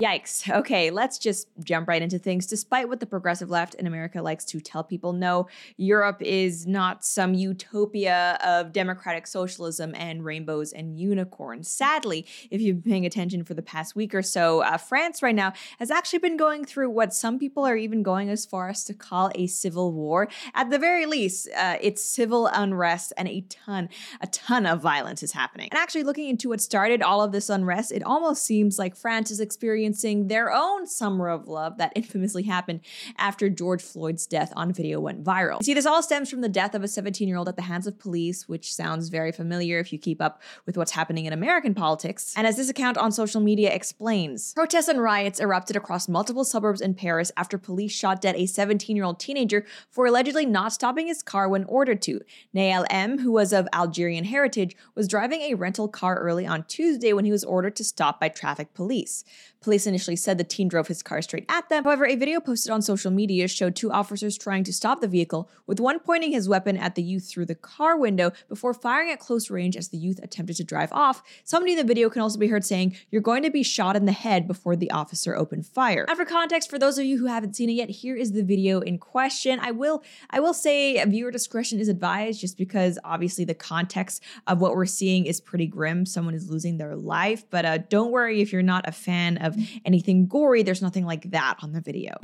Yikes. Okay, let's just jump right into things. Despite what the progressive left in America likes to tell people, no, Europe is not some utopia of democratic socialism and rainbows and unicorns. Sadly, if you've been paying attention for the past week or so, uh, France right now has actually been going through what some people are even going as far as to call a civil war. At the very least, uh, it's civil unrest and a ton, a ton of violence is happening. And actually, looking into what started all of this unrest, it almost seems like France is experiencing their own summer of love that infamously happened after George Floyd's death on video went viral. See, this all stems from the death of a 17 year old at the hands of police, which sounds very familiar if you keep up with what's happening in American politics. And as this account on social media explains, protests and riots erupted across multiple suburbs in Paris after police shot dead a 17 year old teenager for allegedly not stopping his car when ordered to. Nael M, who was of Algerian heritage, was driving a rental car early on Tuesday when he was ordered to stop by traffic police. Police initially said the teen drove his car straight at them. However, a video posted on social media showed two officers trying to stop the vehicle, with one pointing his weapon at the youth through the car window before firing at close range as the youth attempted to drive off. Somebody in the video can also be heard saying, You're going to be shot in the head before the officer opened fire. And for context, for those of you who haven't seen it yet, here is the video in question. I will I will say viewer discretion is advised just because obviously the context of what we're seeing is pretty grim. Someone is losing their life, but uh, don't worry if you're not a fan of anything gory. There's nothing like that on the video.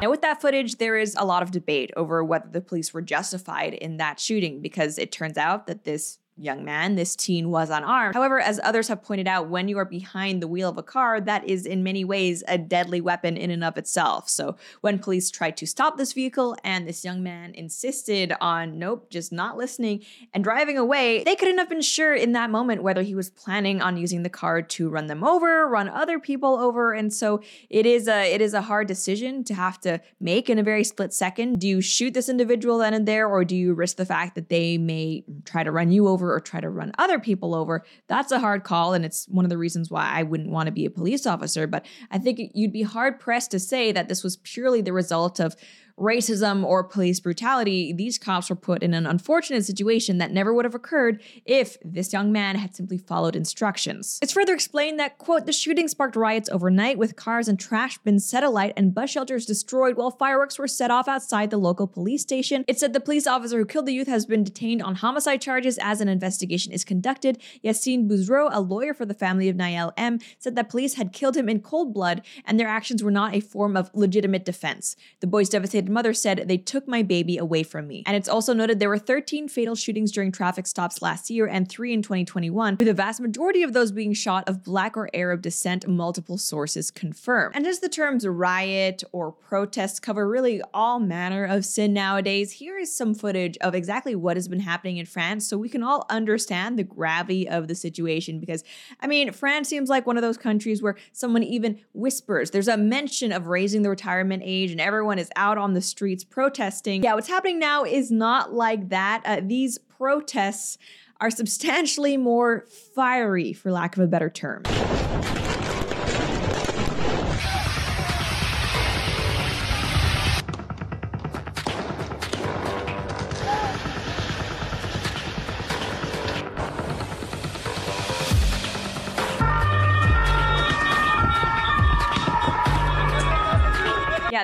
Now, with that footage, there is a lot of debate over whether the police were justified in that shooting because it turns out that this young man, this teen was unarmed. However, as others have pointed out, when you are behind the wheel of a car, that is in many ways a deadly weapon in and of itself. So when police tried to stop this vehicle and this young man insisted on, nope, just not listening and driving away, they couldn't have been sure in that moment whether he was planning on using the car to run them over, run other people over. And so it is a it is a hard decision to have to make in a very split second. Do you shoot this individual then and there, or do you risk the fact that they may try to run you over? Over or try to run other people over, that's a hard call. And it's one of the reasons why I wouldn't want to be a police officer. But I think you'd be hard pressed to say that this was purely the result of racism or police brutality, these cops were put in an unfortunate situation that never would have occurred if this young man had simply followed instructions. It's further explained that, quote, the shooting sparked riots overnight with cars and trash bins set alight and bus shelters destroyed while fireworks were set off outside the local police station. It said the police officer who killed the youth has been detained on homicide charges as an investigation is conducted. Yassine Bouzrou, a lawyer for the family of Nael M, said that police had killed him in cold blood and their actions were not a form of legitimate defense. The boy's devastated mother said, They took my baby away from me. And it's also noted there were 13 fatal shootings during traffic stops last year and three in 2021, with the vast majority of those being shot of Black or Arab descent, multiple sources confirm. And as the terms riot or protest cover really all manner of sin nowadays, here is some footage of exactly what has been happening in France so we can all understand the gravity of the situation. Because, I mean, France seems like one of those countries where someone even whispers. There's a mention of raising the retirement age, and everyone is out on the the streets protesting. Yeah, what's happening now is not like that. Uh, these protests are substantially more fiery, for lack of a better term.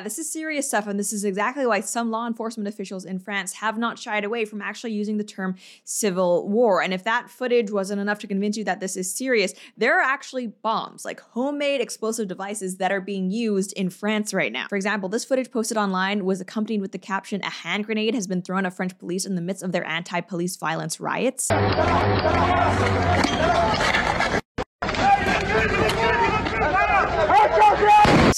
This is serious stuff, and this is exactly why some law enforcement officials in France have not shied away from actually using the term civil war. And if that footage wasn't enough to convince you that this is serious, there are actually bombs, like homemade explosive devices, that are being used in France right now. For example, this footage posted online was accompanied with the caption A hand grenade has been thrown at French police in the midst of their anti police violence riots.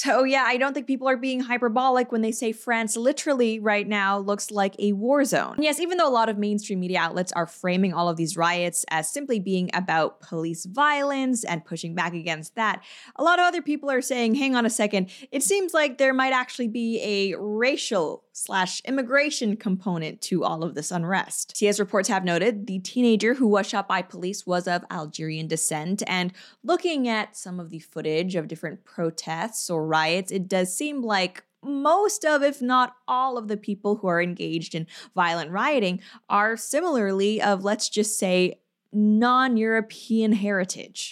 So, yeah, I don't think people are being hyperbolic when they say France literally right now looks like a war zone. And yes, even though a lot of mainstream media outlets are framing all of these riots as simply being about police violence and pushing back against that, a lot of other people are saying, hang on a second, it seems like there might actually be a racial slash immigration component to all of this unrest. CS reports have noted the teenager who was shot by police was of Algerian descent, and looking at some of the footage of different protests or riots, it does seem like most of, if not all of the people who are engaged in violent rioting are similarly of, let's just say, non European heritage.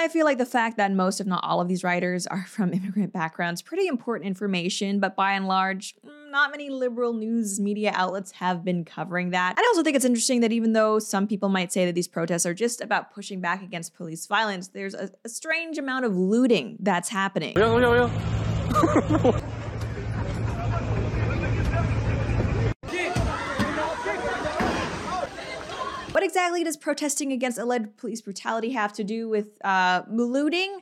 I feel like the fact that most, if not all, of these writers are from immigrant backgrounds pretty important information, but by and large, mm, not many liberal news media outlets have been covering that. I also think it's interesting that even though some people might say that these protests are just about pushing back against police violence, there's a, a strange amount of looting that's happening. What exactly does protesting against alleged police brutality have to do with uh, looting?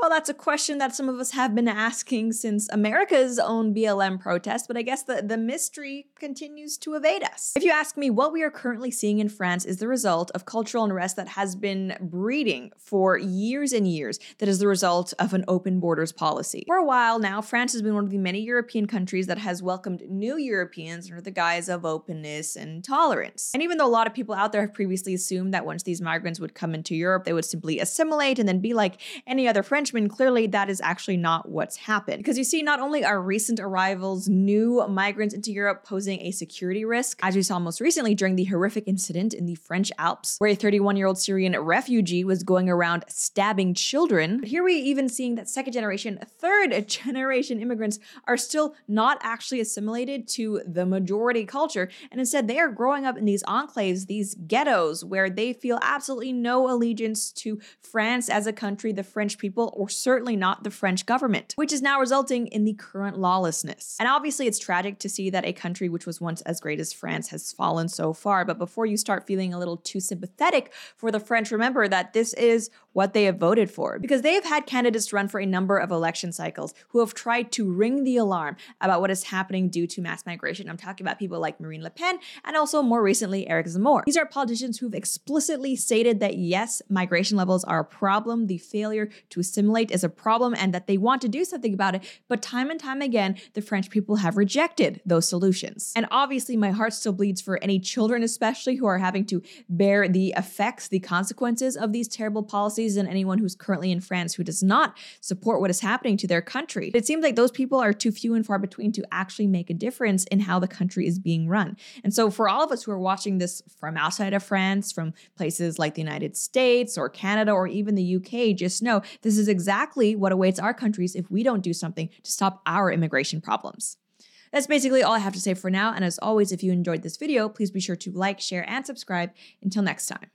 Well, that's a question that some of us have been asking since America's own BLM protest, but I guess the, the mystery continues to evade us. If you ask me, what we are currently seeing in France is the result of cultural unrest that has been breeding for years and years, that is the result of an open borders policy. For a while now, France has been one of the many European countries that has welcomed new Europeans under the guise of openness and tolerance. And even though a lot of people out there have previously assumed that once these migrants would come into Europe, they would simply assimilate and then be like any other French Frenchman, clearly that is actually not what's happened. Because you see, not only are recent arrivals new migrants into Europe posing a security risk, as we saw most recently during the horrific incident in the French Alps, where a 31 year old Syrian refugee was going around stabbing children. But here we are even seeing that second generation, third generation immigrants are still not actually assimilated to the majority culture, and instead they are growing up in these enclaves, these ghettos, where they feel absolutely no allegiance to France as a country, the French people, or certainly not the French government, which is now resulting in the current lawlessness. And obviously, it's tragic to see that a country which was once as great as France has fallen so far. But before you start feeling a little too sympathetic for the French, remember that this is what they have voted for. Because they have had candidates run for a number of election cycles who have tried to ring the alarm about what is happening due to mass migration. I'm talking about people like Marine Le Pen and also more recently Eric Zemmour. These are politicians who've explicitly stated that yes, migration levels are a problem, the failure to assimilate assimilate is a problem and that they want to do something about it. But time and time again, the French people have rejected those solutions. And obviously, my heart still bleeds for any children, especially who are having to bear the effects, the consequences of these terrible policies, and anyone who's currently in France who does not support what is happening to their country. It seems like those people are too few and far between to actually make a difference in how the country is being run. And so, for all of us who are watching this from outside of France, from places like the United States or Canada or even the UK, just know this is exactly what awaits our countries if we don't do something to stop our immigration problems. That's basically all I have to say for now, and as always, if you enjoyed this video, please be sure to like, share, and subscribe. Until next time.